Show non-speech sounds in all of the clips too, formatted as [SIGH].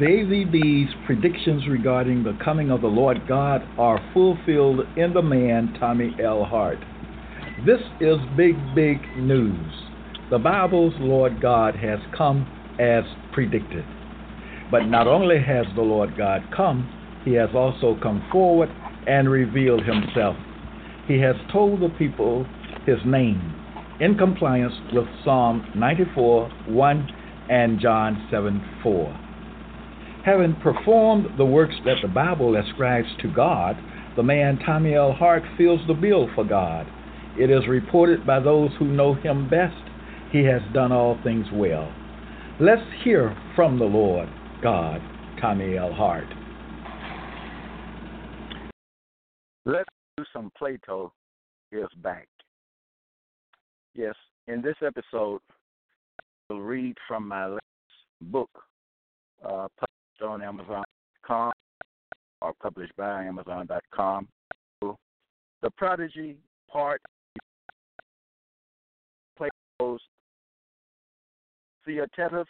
The AVB's predictions regarding the coming of the Lord God are fulfilled in the man Tommy L. Hart. This is big, big news. The Bible's Lord God has come as predicted. But not only has the Lord God come, he has also come forward and revealed himself. He has told the people his name in compliance with Psalm 94 1 and John 7 4. Having performed the works that the Bible ascribes to God, the man Tommy L. Hart fills the bill for God. It is reported by those who know him best he has done all things well. Let's hear from the Lord God, Tommy L. Hart. Let's do some Plato is back. Yes, in this episode, I will read from my last book, uh, on Amazon.com or published by Amazon.com. The Prodigy Part Plato's Theaetetus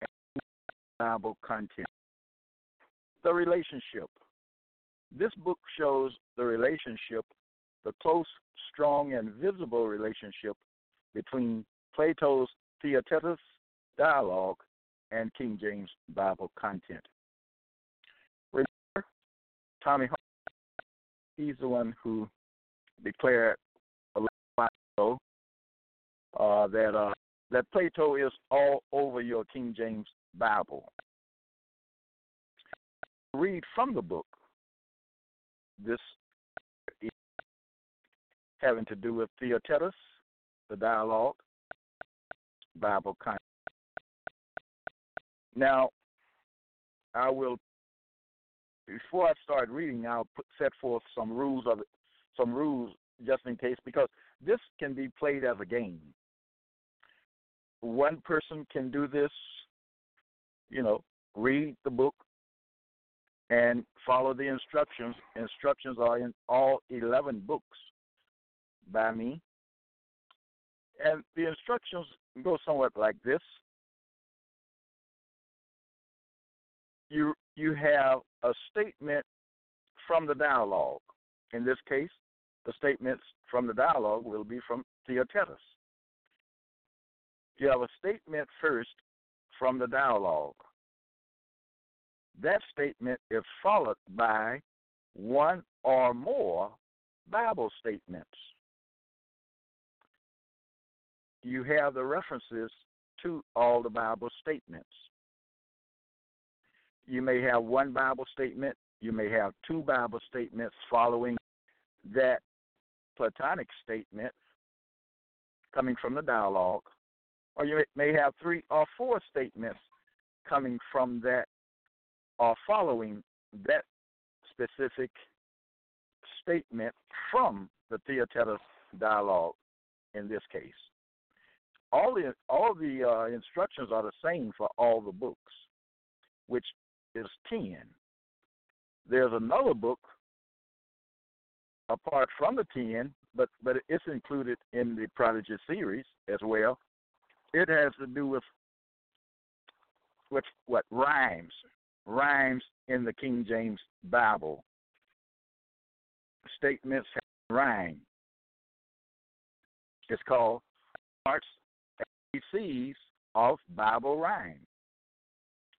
and Bible content. The relationship. This book shows the relationship, the close, strong, and visible relationship between Plato's Theaetetus dialogue and King James Bible content. Remember, Tommy he's the one who declared a while ago uh, that uh, that Plato is all over your King James Bible. Read from the book. This is having to do with Theaetetus, the dialogue, Bible content. Now, I will before I start reading, I'll put, set forth some rules of some rules just in case, because this can be played as a game. One person can do this, you know, read the book and follow the instructions. Instructions are in all 11 books by me. And the instructions go somewhat like this. You you have a statement from the dialogue. In this case, the statements from the dialogue will be from Theaetetus. You have a statement first from the dialogue. That statement is followed by one or more Bible statements. You have the references to all the Bible statements you may have one Bible statement, you may have two Bible statements following that Platonic statement coming from the dialogue, or you may have three or four statements coming from that or following that specific statement from the Theaetetus dialogue in this case. All the all the uh, instructions are the same for all the books, which is 10. There's another book apart from the 10, but, but it's included in the Prodigy series as well. It has to do with with what rhymes, rhymes in the King James Bible. Statements rhyme. It's called Hart's ABCs of Bible Rhyme.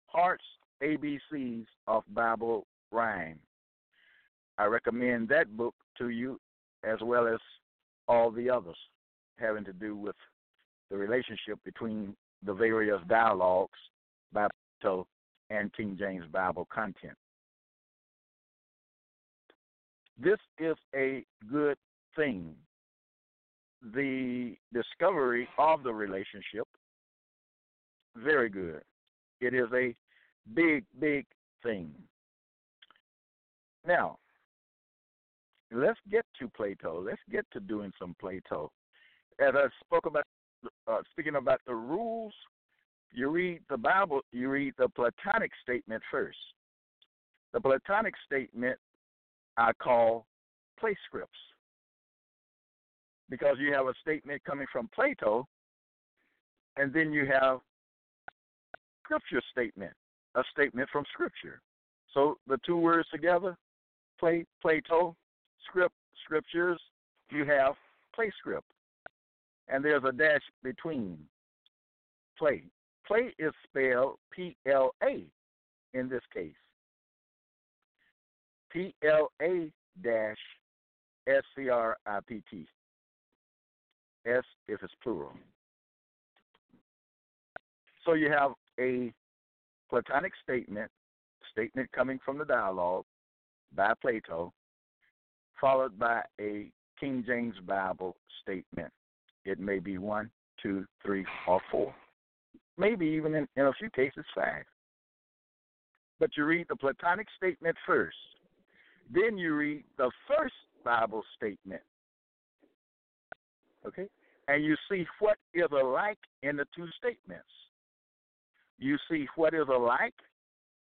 Hart's ABCs of Bible Rhyme. I recommend that book to you as well as all the others having to do with the relationship between the various dialogues, Bible and King James Bible content. This is a good thing. The discovery of the relationship, very good. It is a big, big thing. Now, let's get to Plato. Let's get to doing some Plato. As I spoke about, uh, speaking about the rules, you read the Bible, you read the Platonic statement first. The Platonic statement I call play scripts because you have a statement coming from Plato, and then you have scripture statement, a statement from Scripture. So the two words together, play Plato, script, scriptures, you have play script. And there's a dash between play. Play is spelled P L A in this case. P L A dash S C R I P T. S if it's plural. So you have a Platonic statement, statement coming from the dialogue by Plato, followed by a King James Bible statement. It may be one, two, three, or four. Maybe even in, in a few cases, five. But you read the Platonic statement first. Then you read the first Bible statement. Okay? And you see what is alike in the two statements. You see what is alike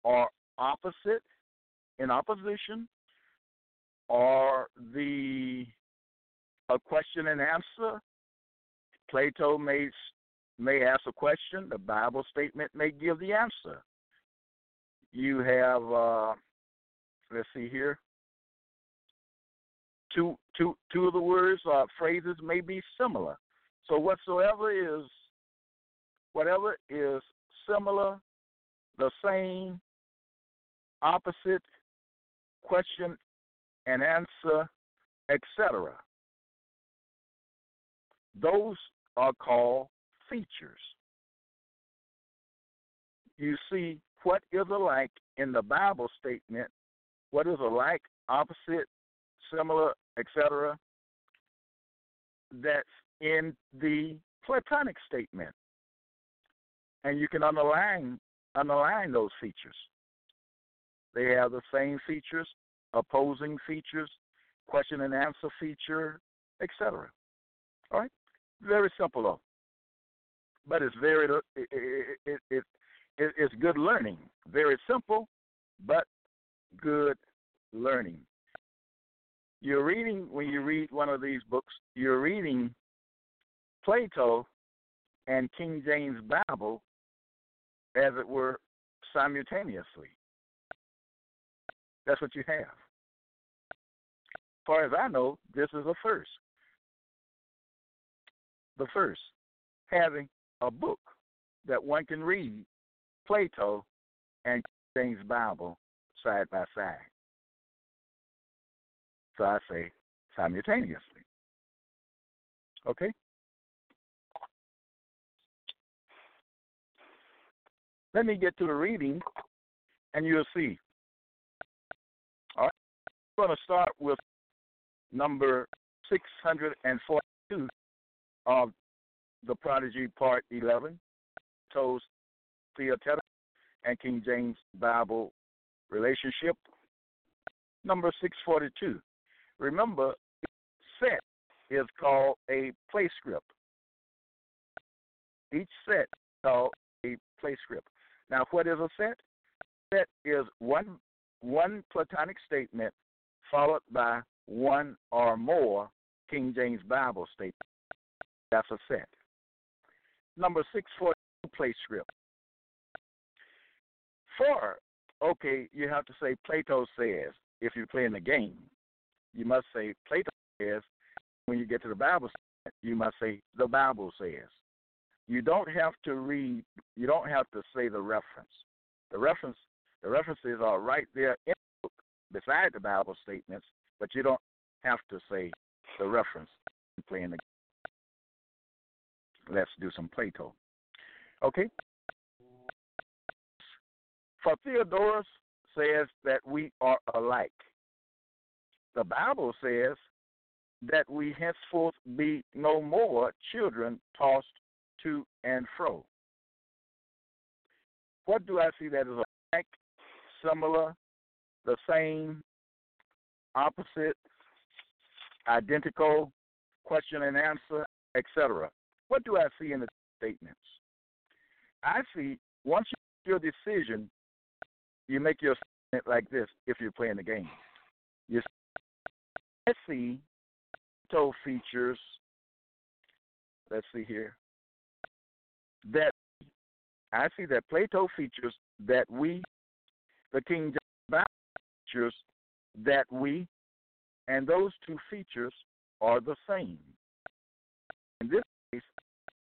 or opposite in opposition or the a question and answer. Plato may may ask a question. The Bible statement may give the answer. You have uh, let's see here. Two two two of the words or phrases may be similar. So whatsoever is whatever is similar, the same, opposite, question and answer, etc. Those are called features. You see what is alike in the Bible statement, what is alike, opposite, similar, etc. That's in the Platonic statement. And you can underline underline those features. They have the same features, opposing features, question and answer feature, etc. All right, very simple though, but it's very it, it, it, it, it's good learning. Very simple, but good learning. You're reading when you read one of these books. You're reading Plato and King James Bible, as it were, simultaneously. That's what you have. As far as I know, this is a first. The first, having a book that one can read Plato and James Bible side by side. So I say simultaneously. Okay? Let me get to the reading and you'll see. All right. I'm going to start with number 642 of the Prodigy Part 11, Toes Theater and King James Bible Relationship. Number 642. Remember, set is called a play script. Each set called a play script. Now, what is a set? A Set is one one Platonic statement followed by one or more King James Bible statements. That's a set. Number six for play script. Four, okay, you have to say Plato says if you're playing the game. You must say Plato says. When you get to the Bible, you must say the Bible says. You don't have to read. You don't have to say the reference. The reference, the references are right there in the book beside the Bible statements, but you don't have to say the reference in playing the Let's do some Plato. Okay? For Theodorus says that we are alike. the Bible says that we henceforth be no more children tossed to and fro. What do I see that is like, similar, the same, opposite, identical, question and answer, etc. What do I see in the statements? I see once you make your decision, you make your statement like this if you're playing the game. You I see features, let's see here, that I see that Plato features that we, the King James features that we, and those two features are the same. In this case,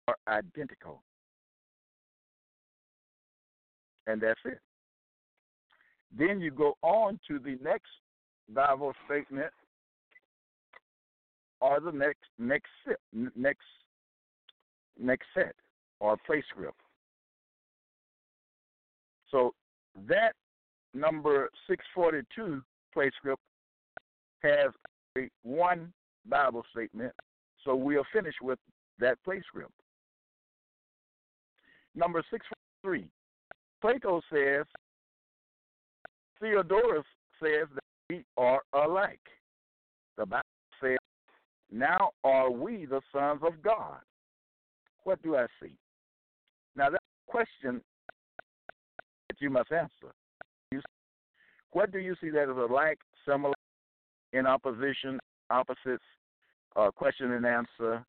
are identical. And that's it. Then you go on to the next Bible statement or the next next next next set or play script. So that number 642 play script has one Bible statement. So we'll finish with that play script. Number 643. Plato says, Theodorus says that we are alike. The Bible says, now are we the sons of God? What do I see? Question that you must answer. You, what do you see that is alike, similar, in opposition, opposites, uh, question and answer,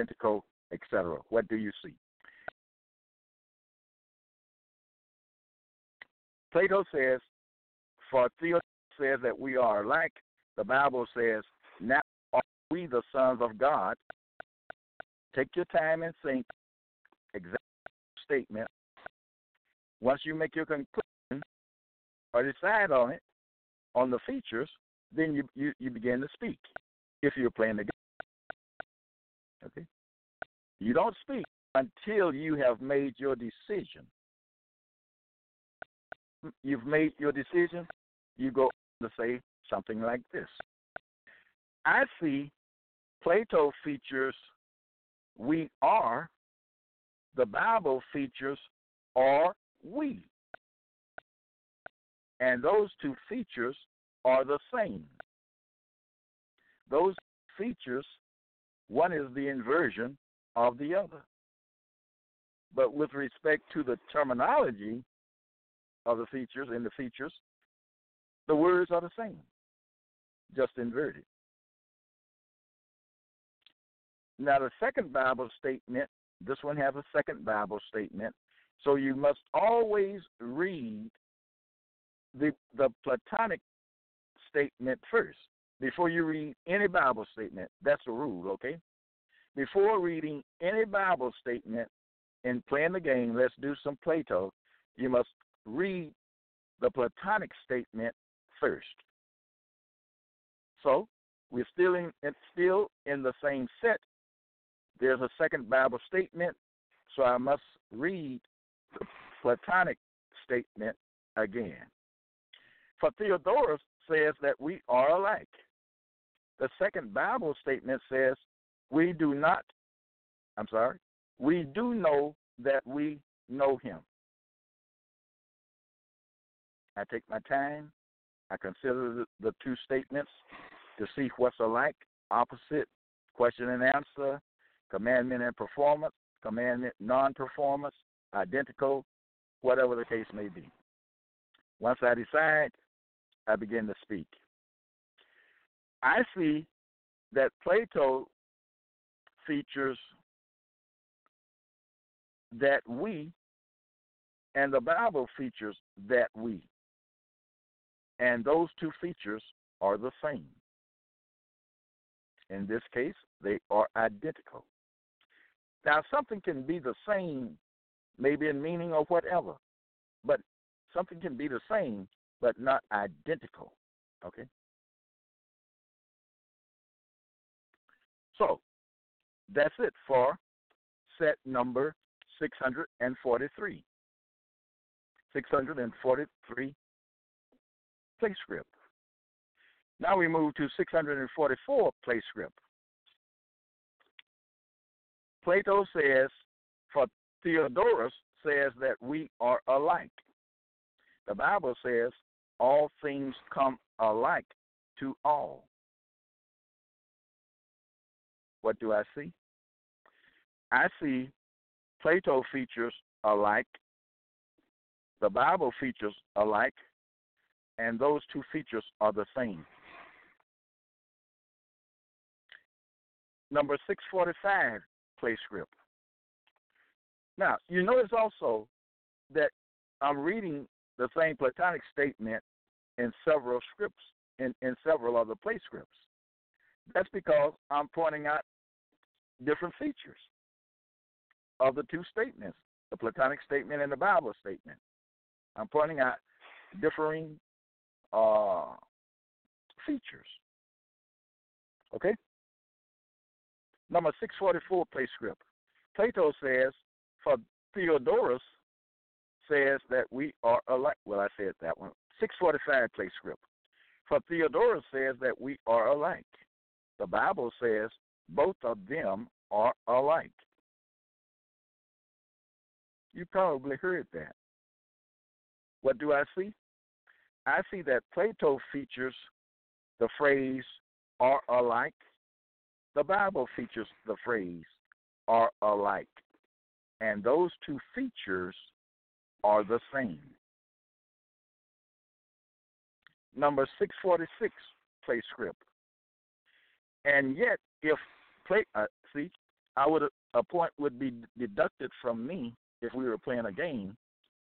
identical, etc.? What do you see? Plato says, for Theo says that we are alike. The Bible says, now are we the sons of God. Take your time and think exact statement. Once you make your conclusion or decide on it, on the features, then you, you, you begin to speak if you're playing the game. Okay? You don't speak until you have made your decision you've made your decision, you go to say something like this. I see Plato features we are, the Bible features are we. And those two features are the same. Those features, one is the inversion of the other. But with respect to the terminology, of the features in the features, the words are the same, just inverted. Now, the second Bible statement, this one has a second Bible statement, so you must always read the the Platonic statement first before you read any Bible statement. That's a rule, okay? Before reading any Bible statement and playing the game, let's do some Plato. You must read the Platonic statement first. So we're still in still in the same set. There's a second Bible statement, so I must read the Platonic statement again. For Theodorus says that we are alike. The second Bible statement says we do not I'm sorry, we do know that we know him. I take my time. I consider the, two statements to see what's alike, opposite, question and answer, commandment and performance, commandment non performance, identical, whatever the case may be. Once I decide, I begin to speak. I see that Plato features that we, and the Bible features that we. And those two features are the same. In this case, they are identical. Now, something can be the same, maybe in meaning or whatever, but something can be the same, but not identical. Okay? So, that's it for set number 643. 643 play script. Now we move to 644 place script. Plato says, for Theodorus says that we are alike. The Bible says all things come alike to all. What do I see? I see Plato features alike, the Bible features alike, and those two features are the same. Number 645, place script. Now, you notice also that I'm reading the same Platonic statement in several scripts, in, in several other play scripts. That's because I'm pointing out different features of the two statements, the Platonic statement and the Bible statement. I'm pointing out differing uh, features. Okay? Number 644 place script. Plato says, for Theodorus says that we are alike. Well, I said that one. 645 place script. For Theodorus says that we are alike. The Bible says both of them are alike. You probably heard that. What do I see? I see that Plato features the phrase are alike. The Bible features the phrase are alike. And those two features are the same. Number 646, play script. And yet, if play, uh, see, I would a point would be deducted from me if we were playing a game,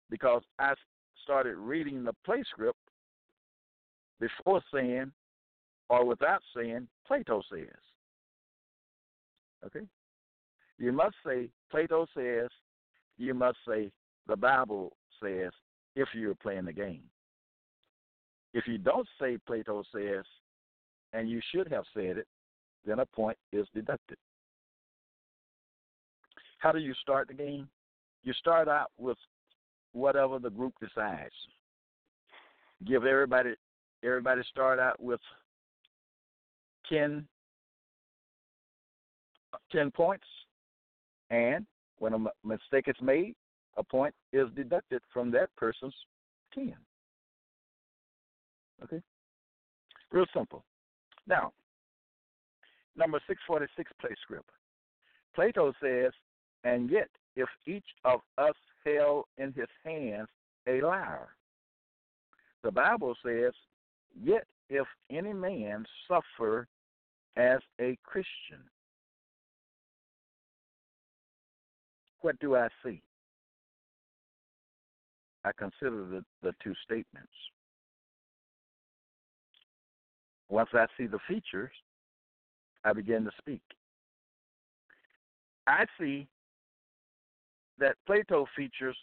because I started reading the play script before saying or without saying Plato says. Okay? You must say Plato says, you must say the Bible says if you're playing the game. If you don't say Plato says, and you should have said it, then a point is deducted. How do you start the game? You start out with whatever the group decides. Give everybody everybody start out with 10, 10 points, and when a mistake is made, a point is deducted from that person's 10. Okay? Real simple. Now, number 646 play script. Plato says, and yet if each of us held in his hands a lyre. The Bible says, yet if any man suffer as a Christian. What do I see? I consider the, the two statements. Once I see the features, I begin to speak. I see that Plato features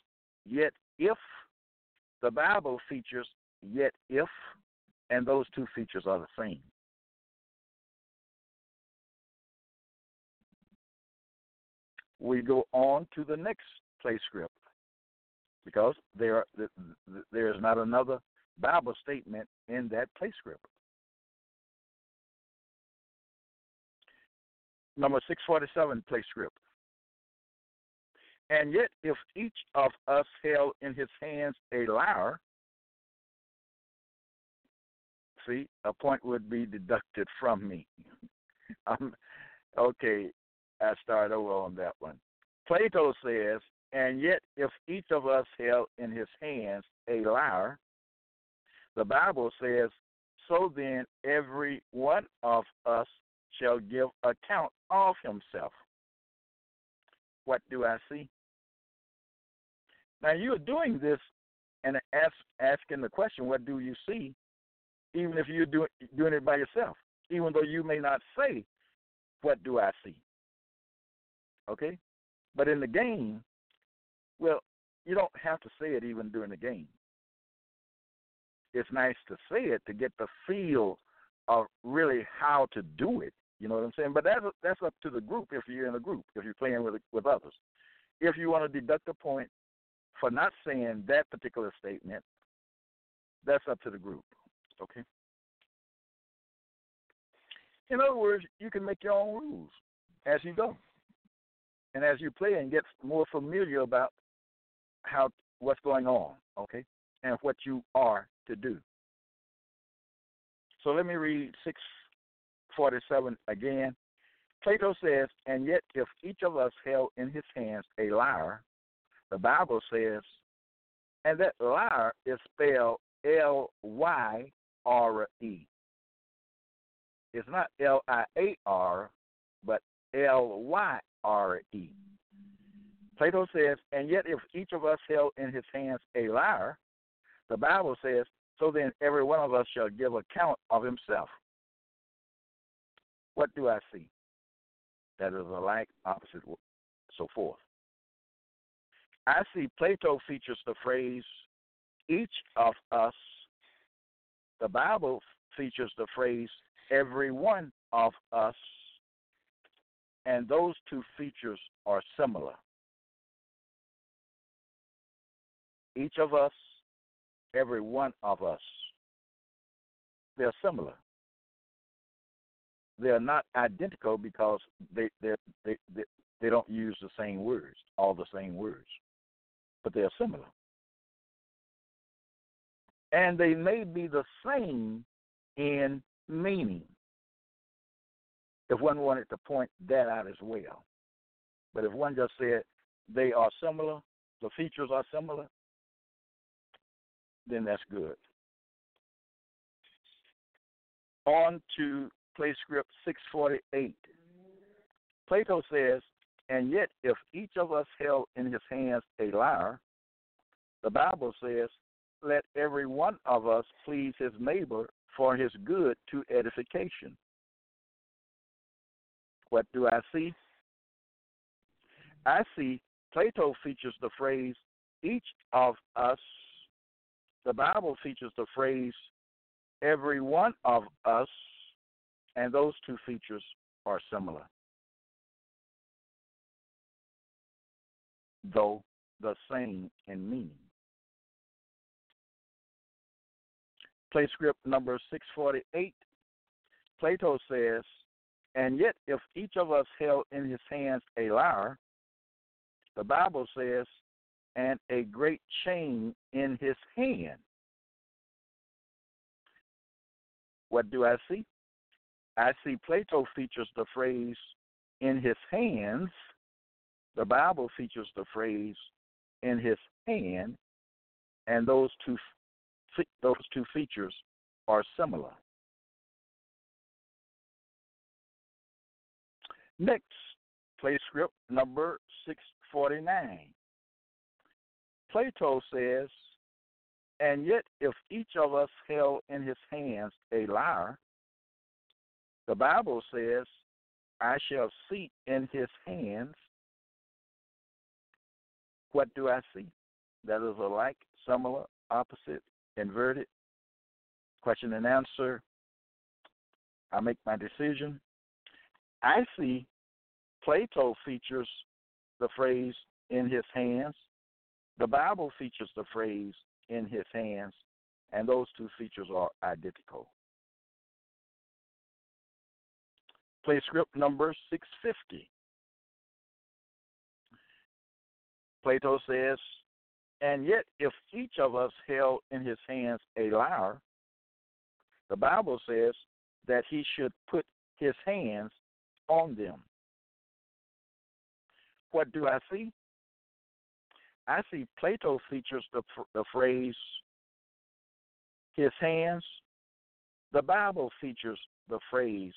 yet if, the Bible features yet if, and those two features are the same. We go on to the next play script because there there is not another Bible statement in that play script. Number 647 play script. And yet, if each of us held in his hands a lyre, see, a point would be deducted from me. [LAUGHS] um, okay, I start over on that one. Plato says and yet, if each of us held in his hands a lyre, the Bible says, so then every one of us shall give account of himself. What do I see? Now you're doing this and ask, asking the question, what do you see? Even if you're doing doing it by yourself, even though you may not say, what do I see? Okay, but in the game, well, you don't have to say it even during the game. It's nice to say it to get the feel of really how to do it. You know what I'm saying? But that's that's up to the group if you're in a group, if you're playing with with others. If you want to deduct a point for not saying that particular statement, that's up to the group. Okay. In other words, you can make your own rules as you go, and as you play and get more familiar about how what's going on, okay, and what you are to do. So let me read 647 again. Plato says, And yet, if each of us held in his hands a lyre, the Bible says, and that lyre is spelled L Y R E. It's not L I A R, but L Y R E. Plato says, and yet if each of us held in his hands a lyre, the Bible says, so then every one of us shall give account of himself. What do I see? That is alike, opposite, so forth. I see Plato features the phrase, each of us. The Bible features the phrase, every one of us. And those two features are similar. Each of us, every one of us. They're similar. They're not identical because they they they they, don't use the same words, all the same words, but they're similar. And they may be the same in meaning. If one wanted to point that out as well. But if one just said they are similar, the features are similar, then that's good. On to play script 648. Plato says, And yet, if each of us held in his hands a lyre, the Bible says, Let every one of us please his neighbor for his good to edification. What do I see? I see Plato features the phrase, Each of us the Bible features the phrase every one of us, and those two features are similar. Though the same in meaning. Play script number 648. Plato says, And yet, if each of us held in his hands a lyre, the Bible says, and a great chain in his hand. What do I see? I see Plato features the phrase in his hands. The Bible features the phrase in his hand, and those two those two features are similar. Next, play script number 649. Plato says, And yet, if each of us held in his hands a lyre, the Bible says, I shall see in his hands. What do I see? That is alike, similar, opposite, inverted. Question and answer. I make my decision. I see Plato features the phrase in his hands the Bible features the phrase in his hands, and those two features are identical. Play script number 650. Plato says, And yet, if each of us held in his hands a lyre, the Bible says that he should put his hands on them. What do I see? I see Plato features the, the phrase his hands. The Bible features the phrase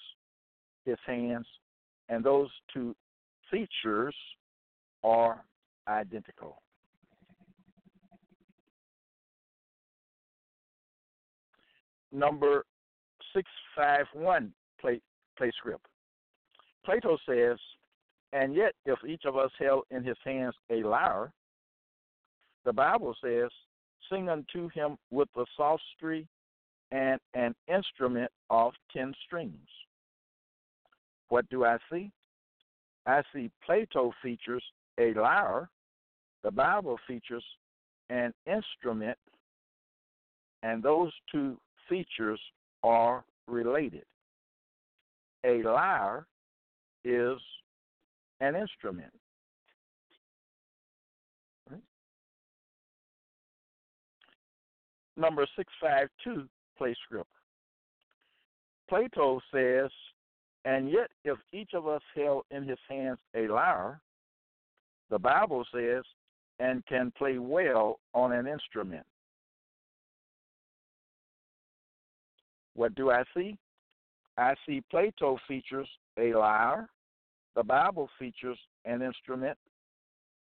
his hands, and those two features are identical. Number 651 play, play script. Plato says, And yet, if each of us held in his hands a lyre, the Bible says, Sing unto him with a psaltery and an instrument of ten strings. What do I see? I see Plato features a lyre, the Bible features an instrument, and those two features are related. a lyre is an instrument. Number 652, play script. Plato says, and yet if each of us held in his hands a lyre, the Bible says, and can play well on an instrument. What do I see? I see Plato features a lyre, the Bible features an instrument,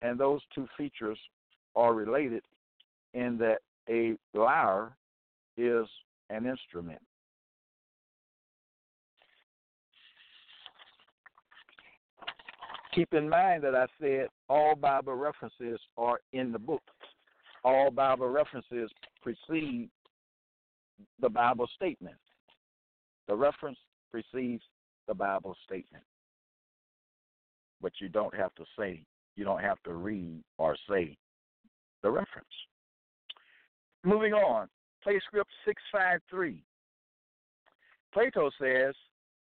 and those two features are related in that a lyre is an instrument. Keep in mind that I said all Bible references are in the book. All Bible references precede the Bible statement. The reference precedes the Bible statement. But you don't have to say, you don't have to read or say the reference. Moving on, play script 653. Plato says,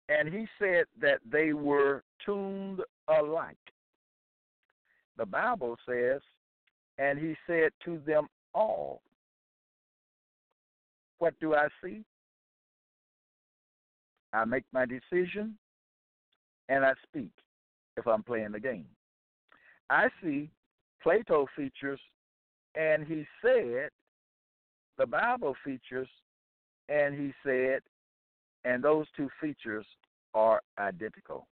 and he said that they were tuned alike. The Bible says, and he said to them all, What do I see? I make my decision and I speak if I'm playing the game. I see Plato features and he said, the Bible features and he said, and those two features are identical.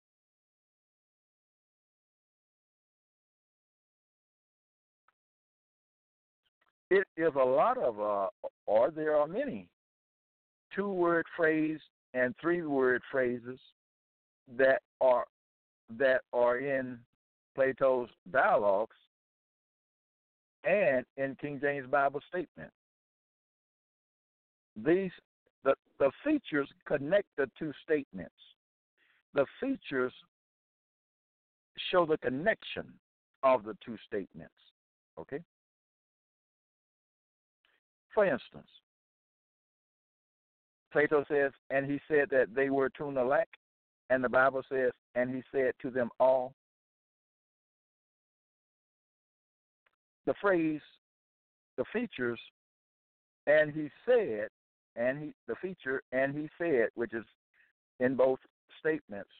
It is a lot of, uh, or there are many, two word phrase and three word phrases that are that are in Plato's dialogues and in King James Bible statement. These the, the features connect the two statements. The features show the connection of the two statements. Okay? For instance, Plato says, and he said that they were tuned alike, and the Bible says, and he said to them all. The phrase, the features, and he said, and he the feature, and he said, which is in both statements,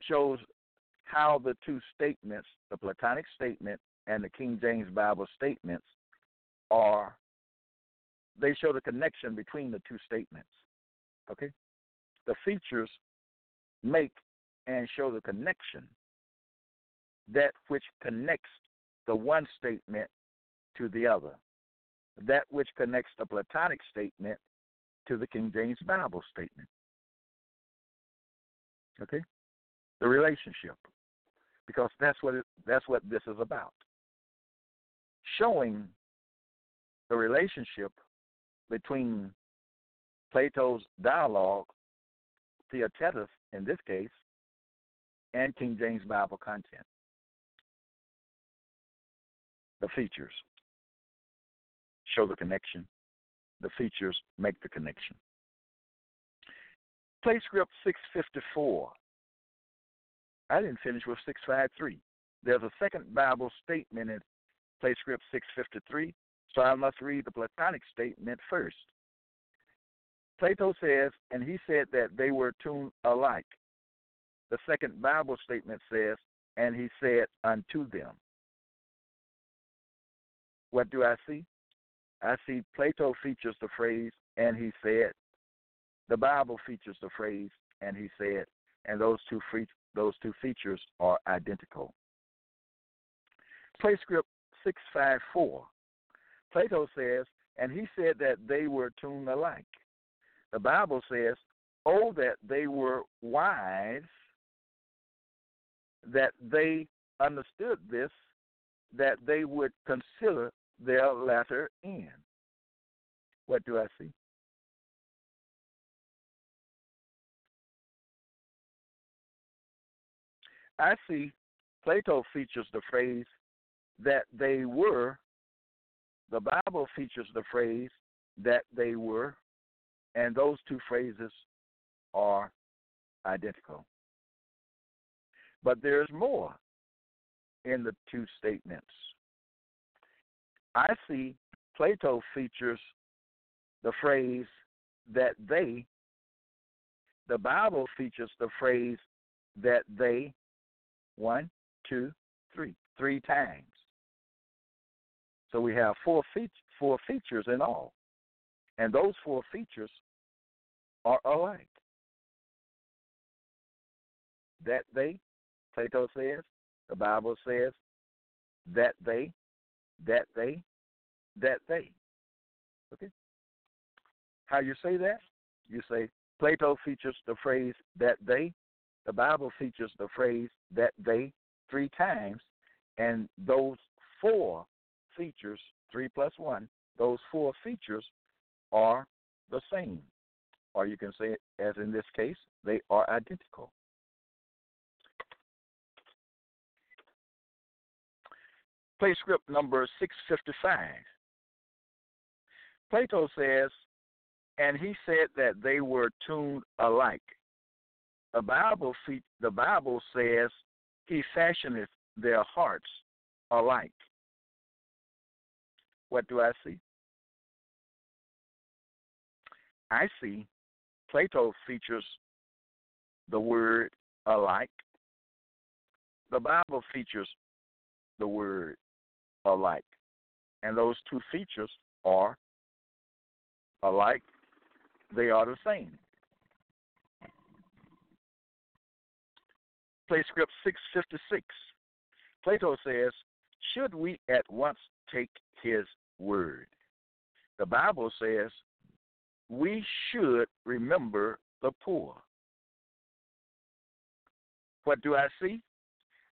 shows how the two statements, the Platonic statement and the King James Bible statements, are they show the connection between the two statements. Okay? The features make and show the connection that which connects the one statement to the other, that which connects the Platonic statement to the King James Bible statement. Okay? The relationship. Because that's what it, that's what this is about. Showing the relationship between Plato's dialogue, Theaetetus in this case, and King James Bible content. The features show the connection. The features make the connection. Play script 654. I didn't finish with 653. There's a second Bible statement in play script 653 so I must read the Platonic statement first. Plato says, and he said that they were tuned alike. The second Bible statement says, and he said unto them. What do I see? I see Plato features the phrase, and he said. The Bible features the phrase, and he said, and those two free, those two features are identical. Play script 654. Plato says, and he said that they were tuned alike. The Bible says, oh, that they were wise, that they understood this, that they would consider their latter end. What do I see? I see Plato features the phrase that they were the Bible features the phrase that they were, and those two phrases are identical. But there's more in the two statements. I see Plato features the phrase that they, the Bible features the phrase that they, one, two, three, three times. So we have four, fe- four features in all. And those four features are alike. That they, Plato says, the Bible says, that they, that they, that they. Okay? How you say that? You say Plato features the phrase that they, the Bible features the phrase that they three times, and those four features, three plus one, those four features are the same. Or you can say it as in this case, they are identical. Play script number 655. Plato says, and he said that they were tuned alike. The Bible, the Bible says he fashioneth their hearts alike. What do I see? I see Plato features the word alike. The Bible features the word alike. And those two features are alike, they are the same. Play script 656. Plato says, Should we at once take his word? The Bible says, We should remember the poor. What do I see?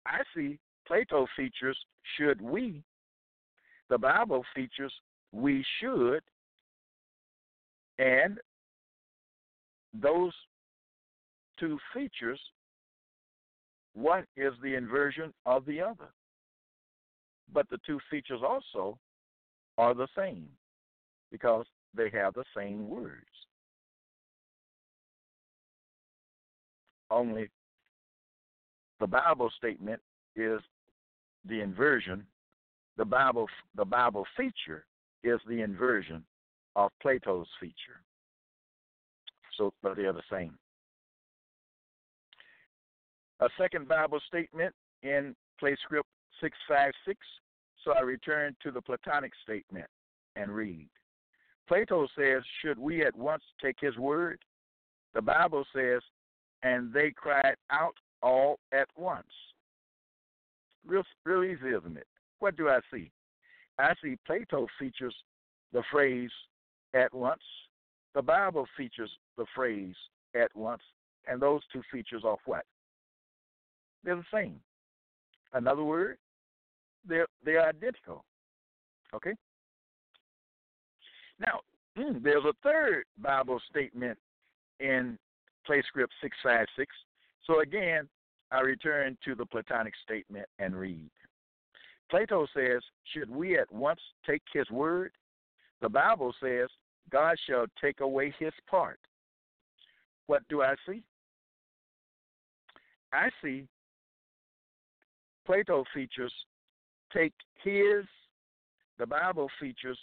I see Plato features should we. The Bible features we should. And those two features, one is the inversion of the other. But the two features also are the same because they have the same mm-hmm. words. Only the Bible statement is the inversion. The Bible the Bible feature is the inversion of Plato's feature. So but they are the same. A second Bible statement in play script 656. So I return to the Platonic statement and read. Plato says, Should we at once take his word? The Bible says, And they cried out all at once. Real, real easy, isn't it? What do I see? I see Plato features the phrase at once. The Bible features the phrase at once. And those two features are what? They're the same. Another word, they're they're identical. Okay. Now, hmm, there's a third Bible statement in Play Script six five six. So again, I return to the Platonic statement and read. Plato says, Should we at once take his word? The Bible says, God shall take away his part. What do I see? I see Plato features take his, the Bible features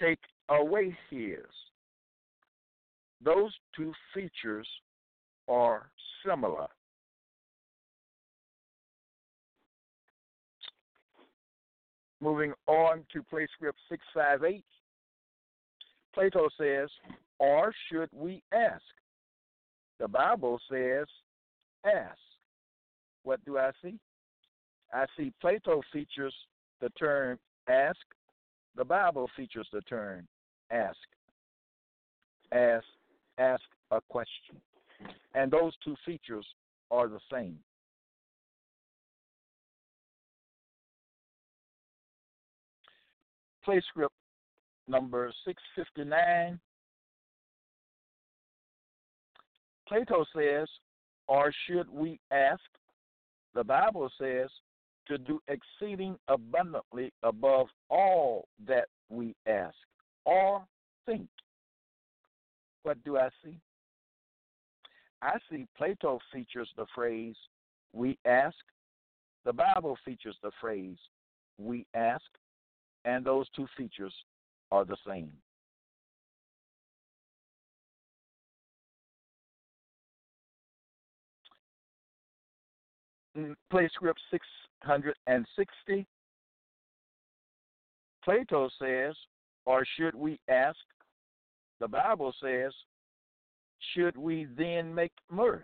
take away his. Those two features are similar. Moving on to play script 658, Plato says, Or should we ask? The Bible says, Ask. What do I see? I see Plato features the term ask. The Bible features the term ask. Ask, ask a question. And those two features are the same. Play script number 659. Plato says, or should we ask? The Bible says, to do exceeding abundantly above all that we ask or think. What do I see? I see Plato features the phrase we ask, the Bible features the phrase we ask, and those two features are the same. Mm, play script 660. Plato says, or should we ask? The Bible says, should we then make mirth?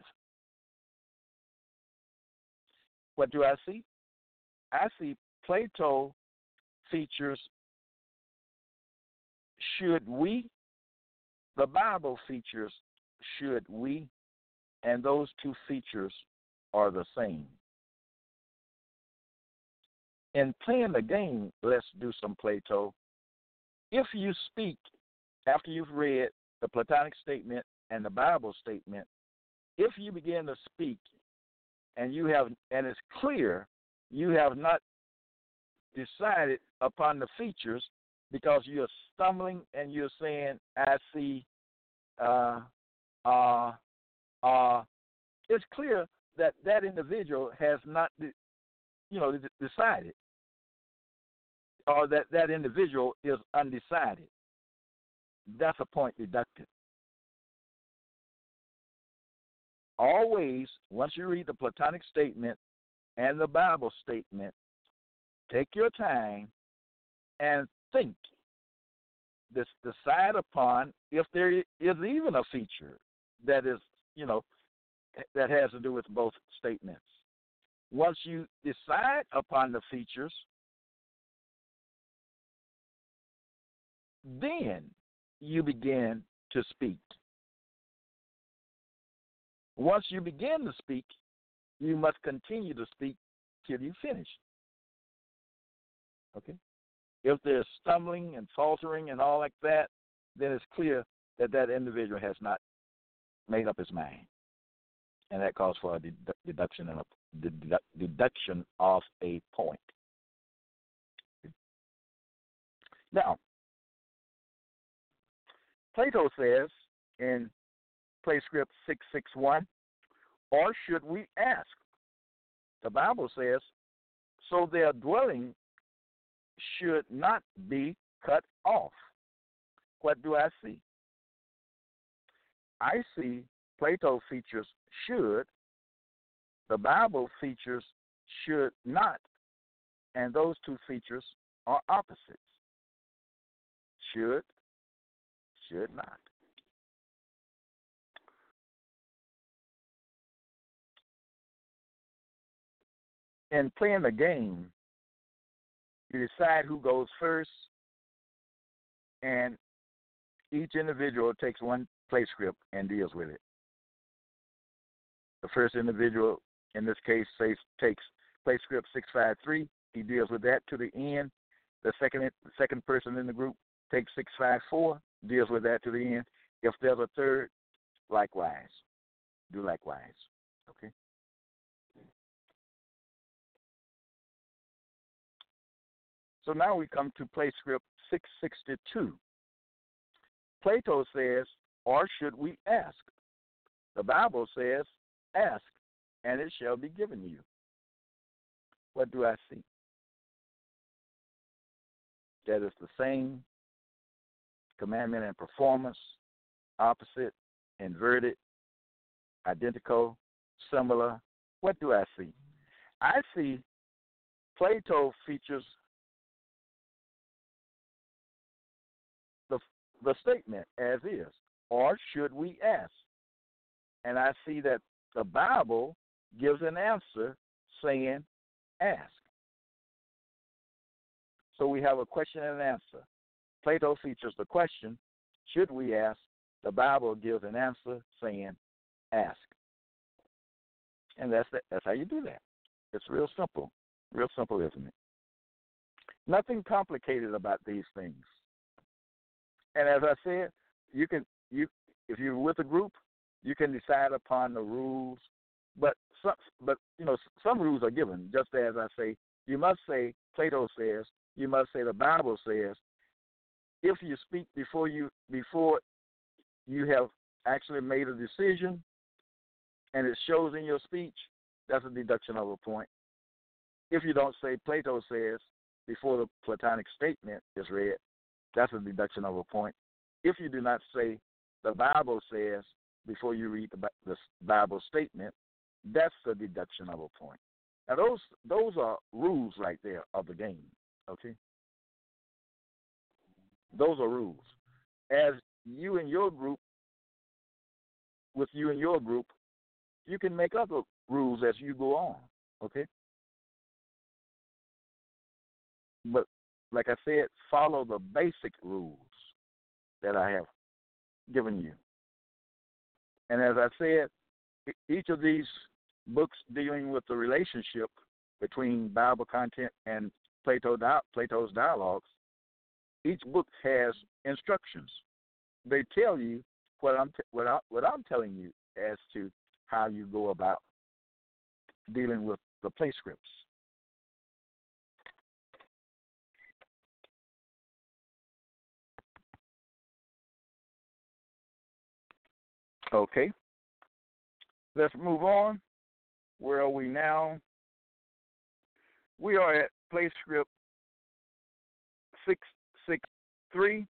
What do I see? I see Plato features should we, the Bible features should we, and those two features are the same. In playing the game, let's do some Plato. If you speak after you've read the Platonic statement and the Bible statement, if you begin to speak and you have and it's clear you have not decided upon the features because you're stumbling and you're saying, I see, uh, uh, uh, it's clear that that individual has not, you know, decided, or that that individual is undecided. That's a point deducted. Always, once you read the Platonic statement and the Bible statement, take your time and think. This decide upon if there is even a feature that is, you know, that has to do with both statements. Once you decide upon the features, then you begin to speak. Once you begin to speak, you must continue to speak till you finish. Okay? If there's stumbling and faltering and all like that, then it's clear that that individual has not made up his mind. And that calls for a deduction and a deduction of a point. Now, Plato says in play script 661, or should we ask? The Bible says, so their dwelling should not be cut off. What do I see? I see Plato features should, the Bible features should not, and those two features are opposites. Should, should not. in playing the game, you decide who goes first, and each individual takes one play script and deals with it. The first individual, in this case, takes play script 653. He deals with that to the end. The second second person in the group takes 654, deals with that to the end. If there's a third, likewise. Do likewise. Okay? So now we come to play script 662. Plato says, or should we ask? The Bible says, ask, and it shall be given you. What do I see? That is the same commandment and performance, opposite, inverted, identical, similar. What do I see? I see Plato features the the statement as is, or should we ask? And I see that the Bible gives an answer saying, ask. So we have a question and answer. Plato features the question, should we ask? The Bible gives an answer saying, ask. And that's that's how you do that. It's real simple. Real simple, isn't it? Nothing complicated about these things. And as I said, you can you if you're with a group, you can decide upon the rules. But some, but you know some rules are given. Just as I say, you must say Plato says. You must say the Bible says. If you speak before you before you have actually made a decision, and it shows in your speech, that's a deduction of a point. If you don't say Plato says before the Platonic statement is read, that's a deduction of a point. If you do not say the Bible says before you read the, Bible statement, that's a deduction of a point. Now those those are rules right there of the game. Okay, those are rules. As you and your group, with you and your group, you can make other rules as you go on. Okay. But like I said, follow the basic rules that I have given you. And as I said, each of these books dealing with the relationship between Bible content and Plato Plato's dialogues, each book has instructions. They tell you what I'm t- what, I, what I'm telling you as to how you go about dealing with the play scripts. Okay. Let's move on. Where are we now? We are at play script 663.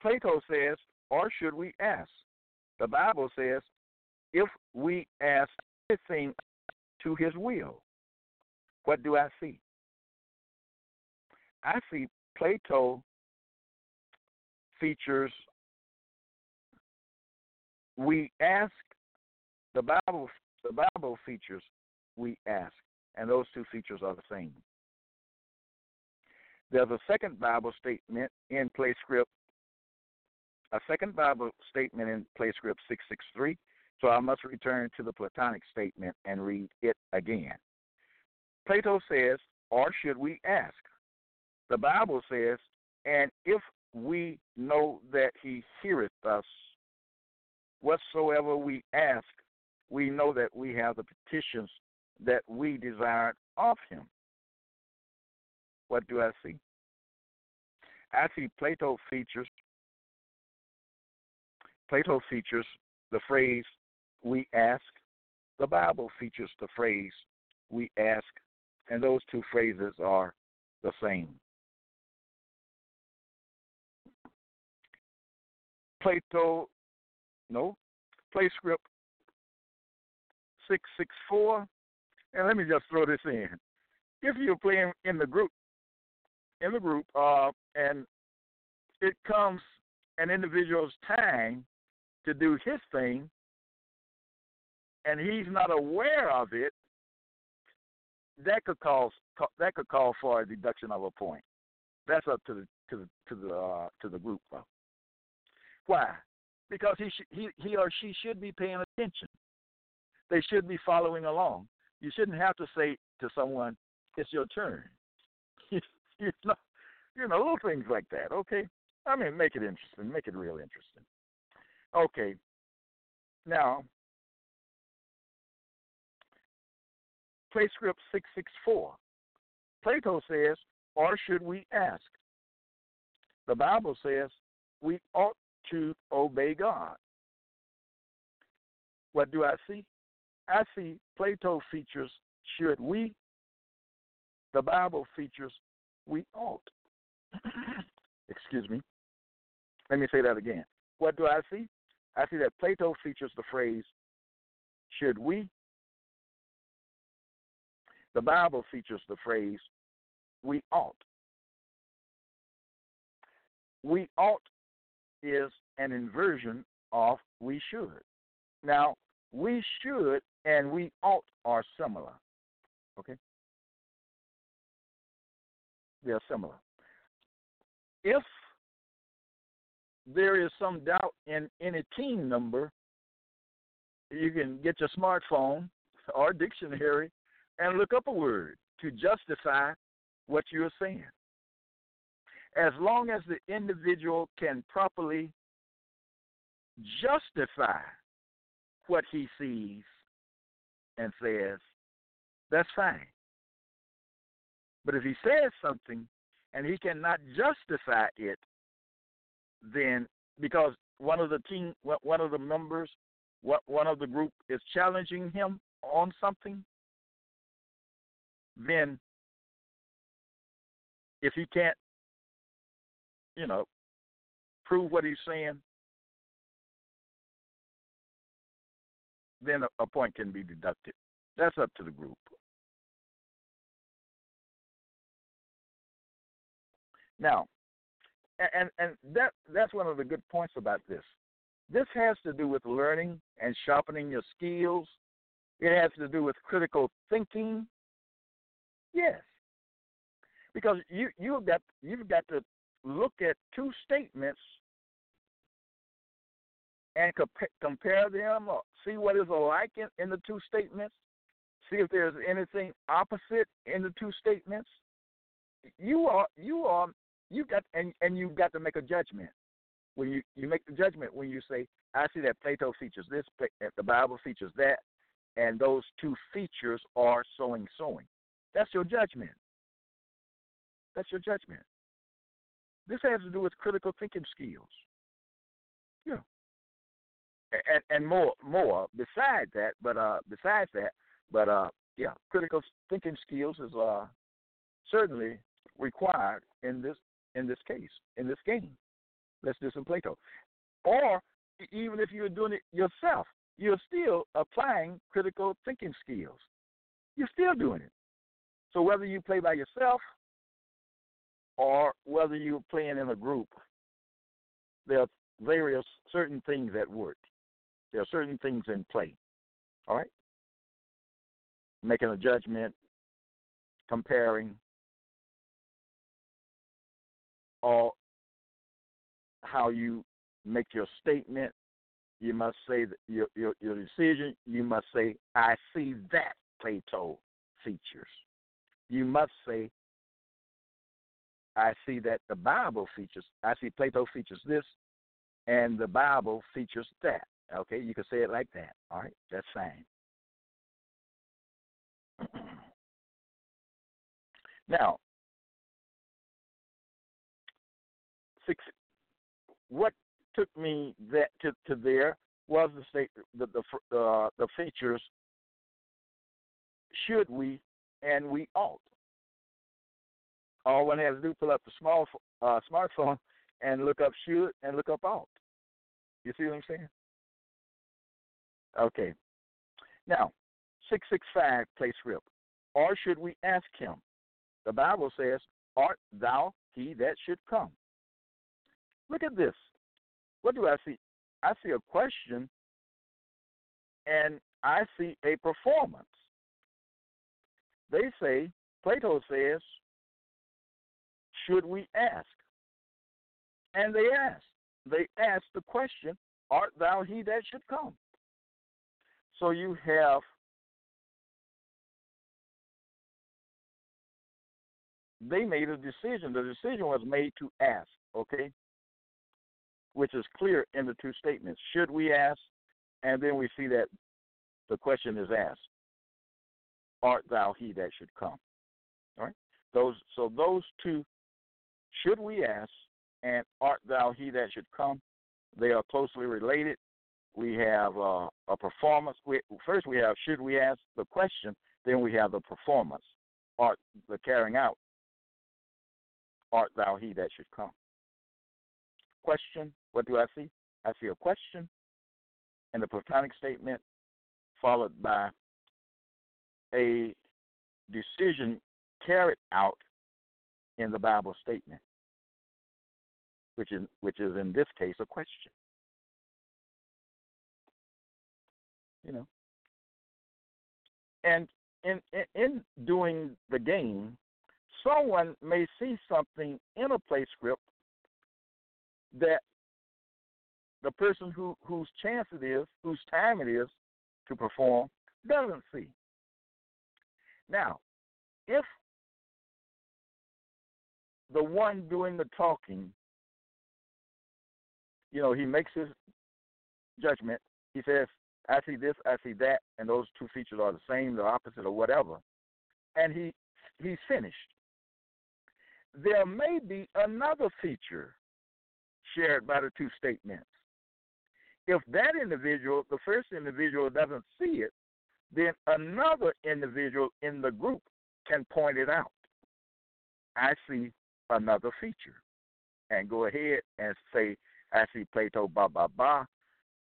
Plato says, or should we ask? The Bible says, if we ask anything to his will, what do I see? I see Plato features we ask the Bible the Bible features we ask, and those two features are the same. There's a second Bible statement in play script, a second Bible statement in play script 663, so I must return to the Platonic statement and read it again. Plato says, or should we ask? The Bible says, and if we know that he heareth us whatsoever we ask, we know that we have the petitions that we desired of him. What do I see? See Plato features Plato features the phrase we ask. The Bible features the phrase we ask, and those two phrases are the same. Plato no. Play script 664. And let me just throw this in. If you're playing in the group, in the group, uh, and it comes an individual's time to do his thing, and he's not aware of it, that could cause that could call for a deduction of a point. That's up to the to the to the uh, to the group. Well. Why? because he sh- he he or she should be paying attention. They should be following along. You shouldn't have to say to someone, "It's your turn." [LAUGHS] you know, you know, little things like that. Okay, I mean, make it interesting. Make it real interesting. Okay, now play script six six four. Plato says, or should we ask? The Bible says we ought to obey God. What do I see? I see Plato features should we, the Bible features we ought. [CLEARS THROAT] Excuse me. Let me say that again. What do I see? I see that Plato features the phrase should we. The Bible features the phrase we ought. We ought is an inversion of we should. Now, we should and we ought are similar. Okay? They're similar. If there is some doubt in any team number, you can get your smartphone or dictionary and look up a word to justify what you're saying as long as the individual can properly justify what he sees and says, that's fine. But if he says something and he cannot justify it, then because one of the team, one of the members one of the group is challenging him on something, then if he can't, you know, prove what he's saying, then a, point can be deducted. That's up to the group. Now, and and that that's one of the good points about this. This has to do with learning and sharpening your skills. It has to do with critical thinking. Yes, because you you've got you've got to look at two statements and compa- compare them or see what is alike in, in the two statements. See if there's anything opposite in the two statements. You are you are you got and and you've got to make a judgment. When you you make the judgment when you say, I see that Plato features this, the Bible features that, and those two features are sowing sowing. That's your judgment. That's your judgment. This has to do with critical thinking skills. Yeah. And and more more besides that, but uh besides that, but uh yeah, critical thinking skills is uh certainly required in this in this case, in this game. Let's do some Plato. Or even if you're doing it yourself, you're still applying critical thinking skills. You're still doing it. So whether you play by yourself or whether you're playing in a group, there are various certain things at work. There are certain things in play. All right? Making a judgment, comparing, or how you make your statement. You must say that your, your your decision. You must say, "I see that Plato features." You must say, "I see that the Bible features." I see Plato features this, and the Bible features that. Okay, you can say it like that. All right, that's fine. [CLEARS THROAT] now, what took me that to, to there was the state the the uh, the features should we and we ought. All one has to do pull up the small uh, smartphone and look up should and look up ought. You see what I'm saying? Okay. Now, six six five play script. Or should we ask him? The Bible says, "Art thou he that should come?" Look at this. What do I see? I see a question and I see a performance. They say, Plato says, should we ask? And they ask. They ask the question, art thou he that should come? So you have they made a decision. The decision was made to ask, okay? Which is clear in the two statements. Should we ask? And then we see that the question is asked Art thou he that should come? All right? Those, so those two, should we ask, and art thou he that should come? They are closely related. We have uh, a performance. We, first, we have should we ask the question, then we have the performance, art the carrying out. Art thou he that should come? Question, what do I see? I see a question and a Platonic statement followed by a decision carried out in the Bible statement, which is which is in this case a question. You know, and in in, in doing the game, someone may see something in a play script that the person who whose chance it is, whose time it is to perform, doesn't see. Now, if the one doing the talking, you know, he makes his judgment, he says, I see this, I see that, and those two features are the same, the opposite, or whatever, and he he's finished. There may be another feature shared by the two statements. If that individual, the first individual, doesn't see it, then another individual in the group can point it out. I see another feature. And go ahead and say, I see Plato, ba, ba, ba,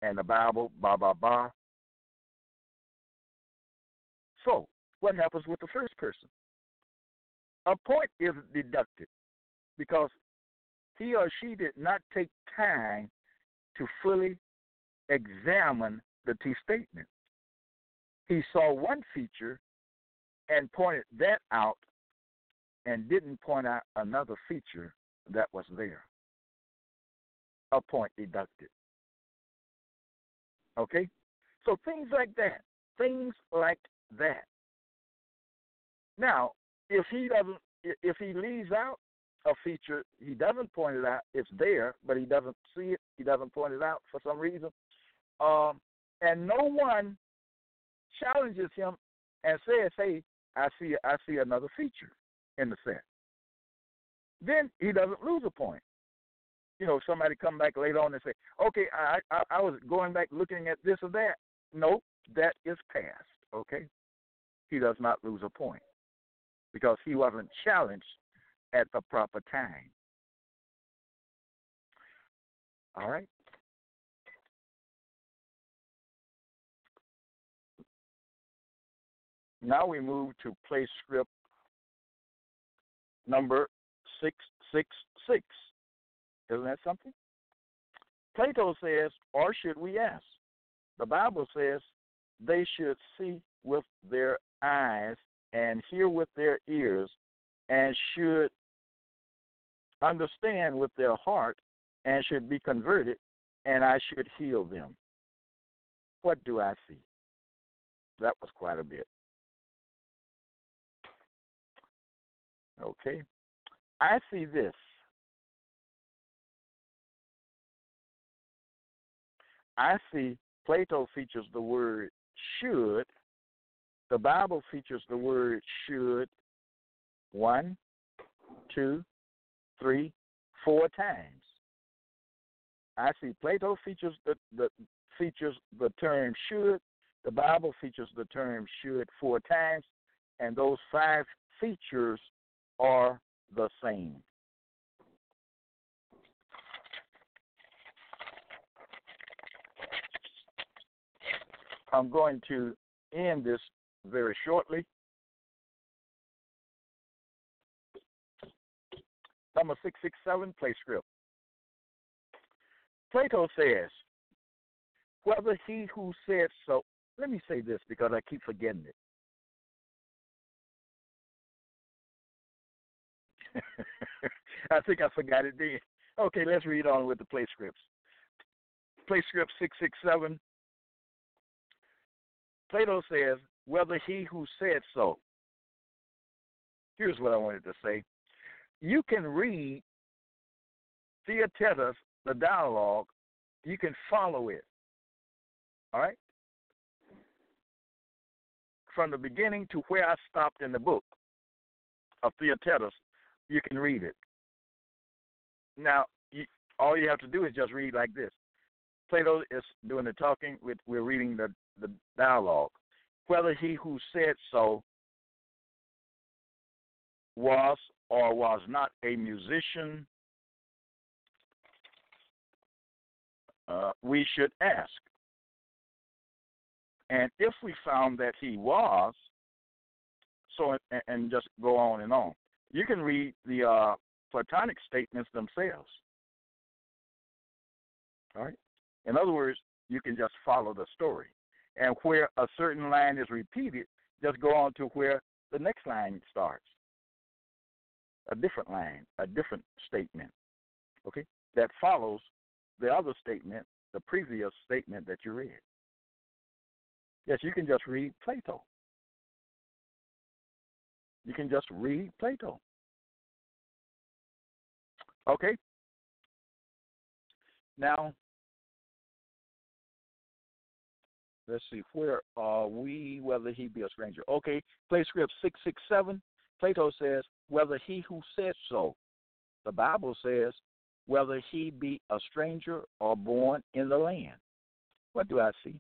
and the Bible, ba, ba, ba. So, what happens with the first person? A point is deducted because he or she did not take time to fully examine the two statements. He saw one feature and pointed that out and didn't point out another feature that was there. A point deducted. Okay? So things like that. Things like that. Now, if he doesn't if he leaves out a feature, he doesn't point it out, it's there, but he doesn't see it, he doesn't point it out for some reason. Um, and no one challenges him and says, Hey, I see I see another feature in the set. Then he doesn't lose a point. You know, somebody come back later on and say, "Okay, I I, I was going back looking at this or that." Nope, that is past. Okay, he does not lose a point because he wasn't challenged at the proper time. All right. Now we move to place script number 666. Isn't that something? Plato says, or should we ask? The Bible says they should see with their eyes and hear with their ears and should understand with their heart and should be converted and I should heal them. What do I see? That was quite a bit. Okay. I see this. I see Plato features the word should. The Bible features the word should one, two, three, four times. I see Plato features the, the features the term should. The Bible features the term should four times, and those five features are the same. I'm going to end this very shortly. Number 667, play script. Plato says, whether he who said so, let me say this because I keep forgetting it. [LAUGHS] I think I forgot it then. Okay, let's read on with the play scripts. Play script 667. Plato says, whether he who said so. Here's what I wanted to say. You can read Theaetetus, the dialogue, you can follow it. All right? From the beginning to where I stopped in the book of Theaetetus, you can read it. Now, you, all you have to do is just read like this. Plato is doing the talking. We're, we're reading the, the dialogue. Whether he who said so was or was not a musician, uh, we should ask. And if we found that he was, so and, and just go on and on you can read the uh, Platonic statements themselves. All right. In other words, you can just follow the story, and where a certain line is repeated, just go on to where the next line starts. A different line, a different statement. Okay, that follows the other statement, the previous statement that you read. Yes, you can just read Plato. You can just read Plato. Okay? Now, let's see, where are we? Whether he be a stranger. Okay, play script 667. Plato says, whether he who said so. The Bible says, whether he be a stranger or born in the land. What do I see?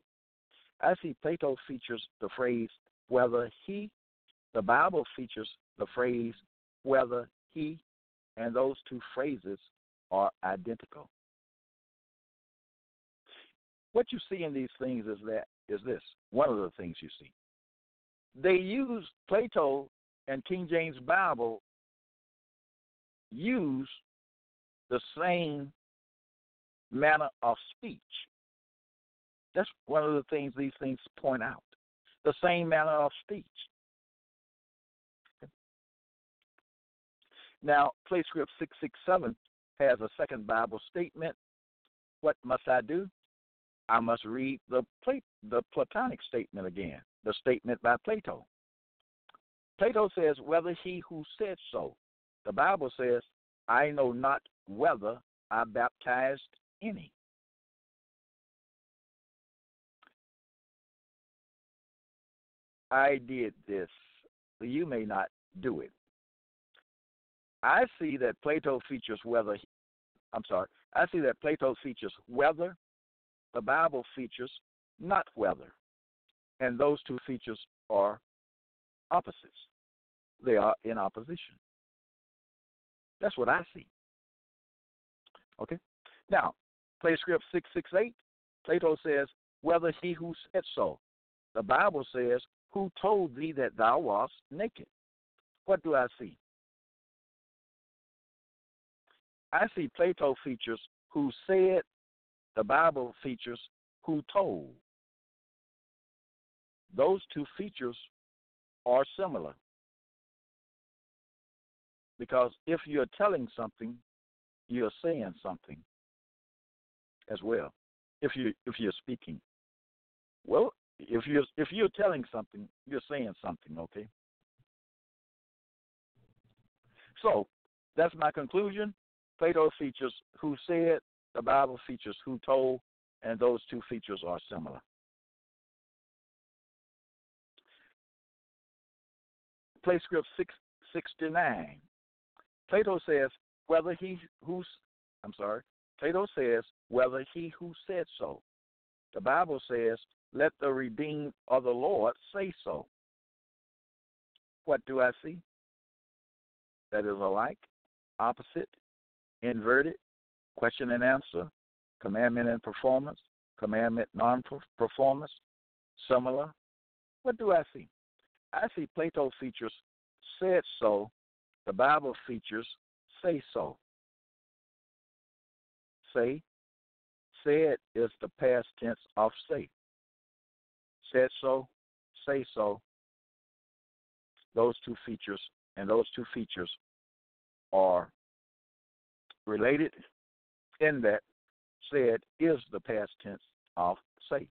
I see Plato features the phrase whether he, the Bible features the phrase whether he, and those two phrases are identical. What you see in these things is that is this one of the things you see. They use Plato and King James Bible use the same manner of speech. That's one of the things these things point out. The same manner of speech. Now, Play Script 667 has a second Bible statement. What must I do? I must read the, the Platonic statement again, the statement by Plato. Plato says, whether he who said so. The Bible says, I know not whether I baptized any. I did this, you may not do it. I see that Plato features whether, I'm sorry, I see that Plato features whether, the Bible features not whether. And those two features are opposites, they are in opposition. That's what I see. Okay? Now, play script 668, Plato says, whether he who said so. The Bible says, who told thee that thou wast naked? What do I see? I see Plato features who said, the Bible features who told. Those two features are similar. Because if you're telling something, you're saying something as well. If you if you're speaking. Well, if you're if you're telling something, you're saying something, okay? So that's my conclusion. Plato features who said, the Bible features who told, and those two features are similar. Play script 669. Plato says, whether he who's, I'm sorry, Plato says, whether he who said so. The Bible says, let the redeemed of the Lord say so. What do I see? That is alike, opposite, inverted, question and answer, commandment and performance, commandment non performance, similar. What do I see? I see Plato features said so, the Bible features say so. Say, said is the past tense of say. Said so, say so. Those two features, and those two features are related in that said is the past tense of say.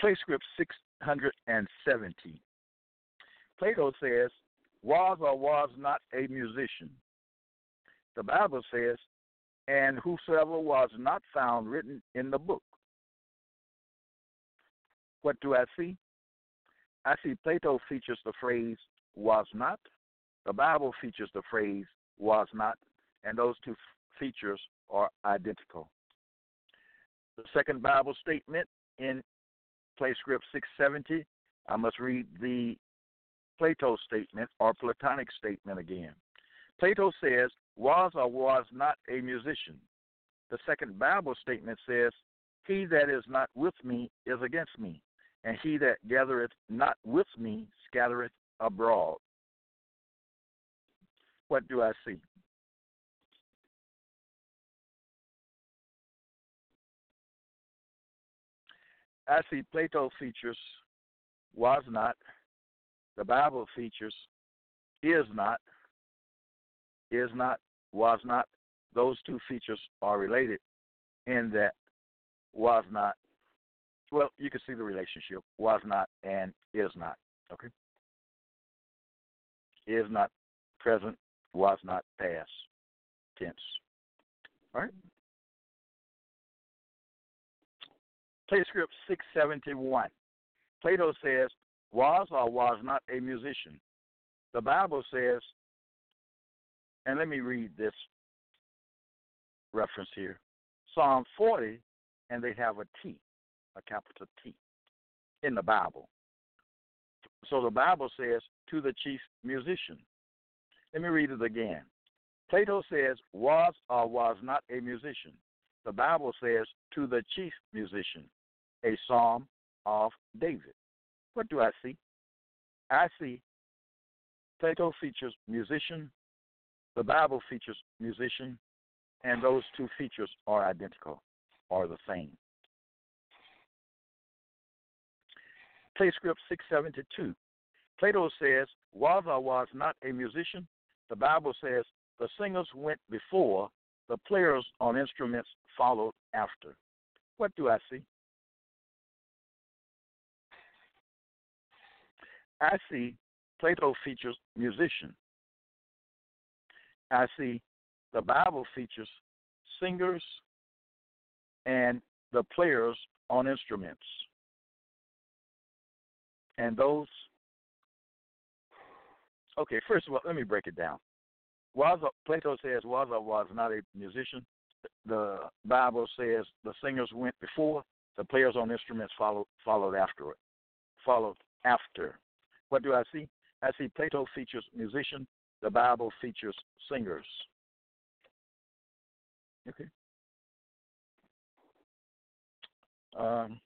Play script 670. Plato says, was or was not a musician. The Bible says, and whosoever was not found written in the book. What do I see? See Plato features the phrase was not. The Bible features the phrase was not, and those two features are identical. The second Bible statement in Play Script 670, I must read the Plato statement or Platonic statement again. Plato says, was or was not a musician. The second Bible statement says, He that is not with me is against me and he that gathereth not with me scattereth abroad. What do I see? I see Plato features was not, the Bible features is not, is not, was not. Those two features are related in that was not well, you can see the relationship was not and is not. Okay. Is not present, was not past tense. All right. Play script 671. Plato says, was or was not a musician. The Bible says, And let me read this reference here Psalm 40, and they have a T, a capital T, in the Bible. So the Bible says, to the chief musician. Let me read it again. Plato says, was or was not a musician. The Bible says, to the chief musician, a psalm of David. What do I see? I see Plato features musician, the Bible features musician, and those two features are identical are the same. Play script 672. Plato says, was or was not a musician. The Bible says, the singers went before, the players on instruments followed after. What do I see? I see Plato features musician. I see the Bible features singers and the players on instruments. And those, okay, first of all, let me break it down. Was Plato says was was not a musician. The Bible says the singers went before, the players on instruments followed followed after it. Followed after. What do I see? I see Plato features musician, the Bible features singers. Okay. Um,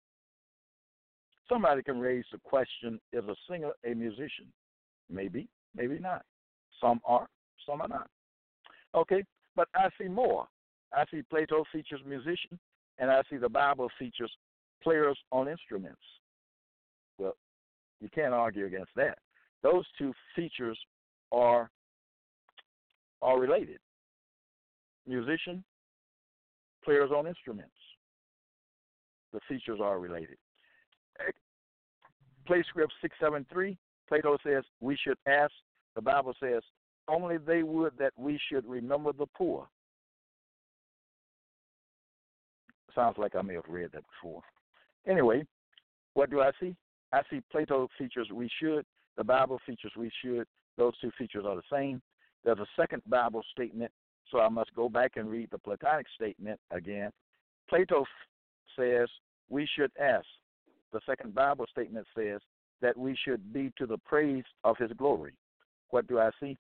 somebody can raise the question is a singer a musician? Maybe, maybe not. Some are, some are not. Okay, but I see more. I see Plato features musician, and I see the Bible features players on instruments. Well, you can't argue against that. Those two features are are related. Musician, players on instruments. The features are related. Play script 673, Plato says we should ask, the Bible says, only they would that we should remember the poor. Sounds like I may have read that before. Anyway, what do I see? I see Plato features we should, the Bible features we should. Those two features are the same. There's a second Bible statement, so I must go back and read the Platonic statement again. Plato says we should ask. The second Bible statement says that we should be to the praise of his glory. What do I see?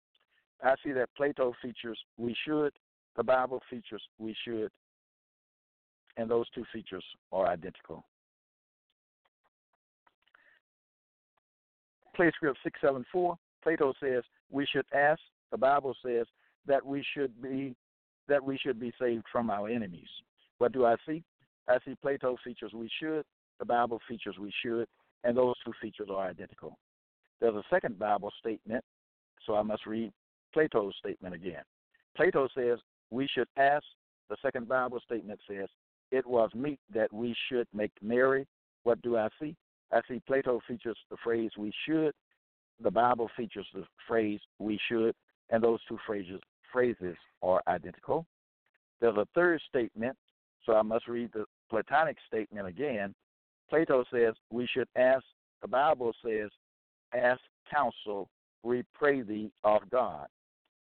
I see that Plato features we should, the Bible features we should, and those two features are identical. Play script 674, Plato says we should ask, the Bible says that we should be that we should be saved from our enemies. What do I see? I see Plato features we should, the Bible features we should, and those two features are identical. There's a second Bible statement, so I must read Plato's statement again. Plato says we should ask, the second Bible statement says, it was meet that we should make merry. What do I see? I see Plato features the phrase we should, the Bible features the phrase we should, and those two phrases phrases are identical. There's a third statement, so I must read the Platonic statement again. Plato says we should ask, the Bible says, ask counsel, we pray thee of God.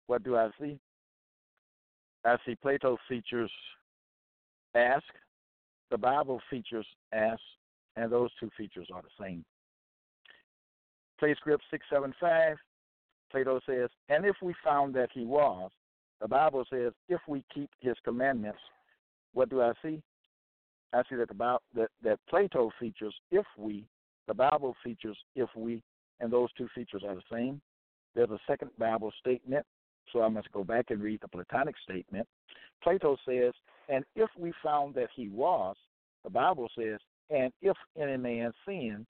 What do I see? I see Plato features ask, the Bible features ask, and those two features are the same. Play script 675, Plato says, and if we found that he was, the Bible says, if we keep his commandments, what do I see? I see that the Bible, that, that Plato features if we, the Bible features if we, and those two features are the same. There's a second Bible statement, so I must go back and read the Platonic statement. Plato says, and if we found that he was, the Bible says, and if any man sin,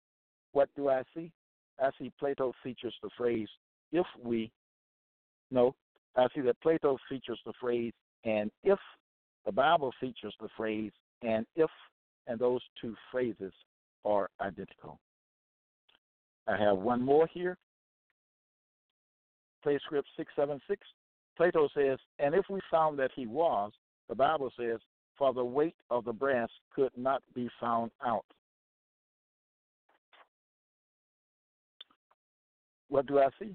what do I see? I see Plato features the phrase if we, no, I see that Plato features the phrase and if, the Bible features the phrase and if, and those two phrases are identical. I have one more here. Play script 676. Plato says, and if we found that he was, the Bible says, for the weight of the brass could not be found out. What do I see?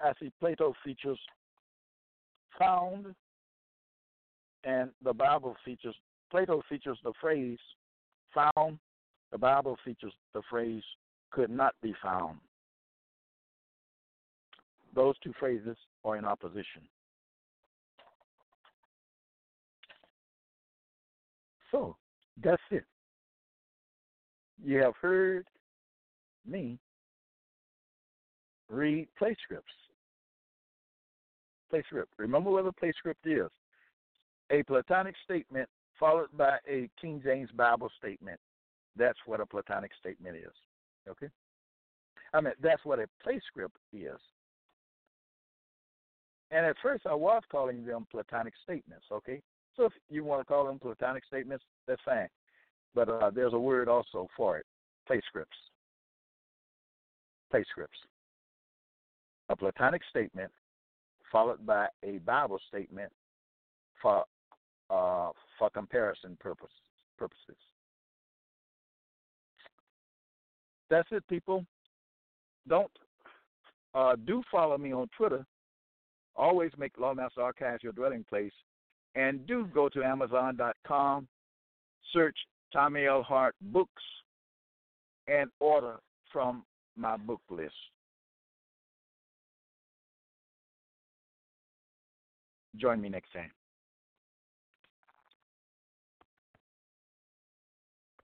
I see Plato features found, and the Bible features, Plato features the phrase found, the Bible features the phrase could not be found. Those two phrases are in opposition. So, that's it. You have heard me read play scripts. Play script. Remember what a play script is a Platonic statement followed by a King James Bible statement. That's what a Platonic statement is. Okay? I mean, that's what a play script is. And at first, I was calling them Platonic statements. Okay? So if you want to call them Platonic statements, that's fine. But uh, there's a word also for it play scripts. Play scripts. A Platonic statement followed by a Bible statement for uh, for comparison purpose, purposes. That's it, people. Don't uh, do follow me on Twitter. Always make Lawmaster Archives your dwelling place, and do go to Amazon.com, search Tommy L. Hart books, and order from my book list. Join me next time.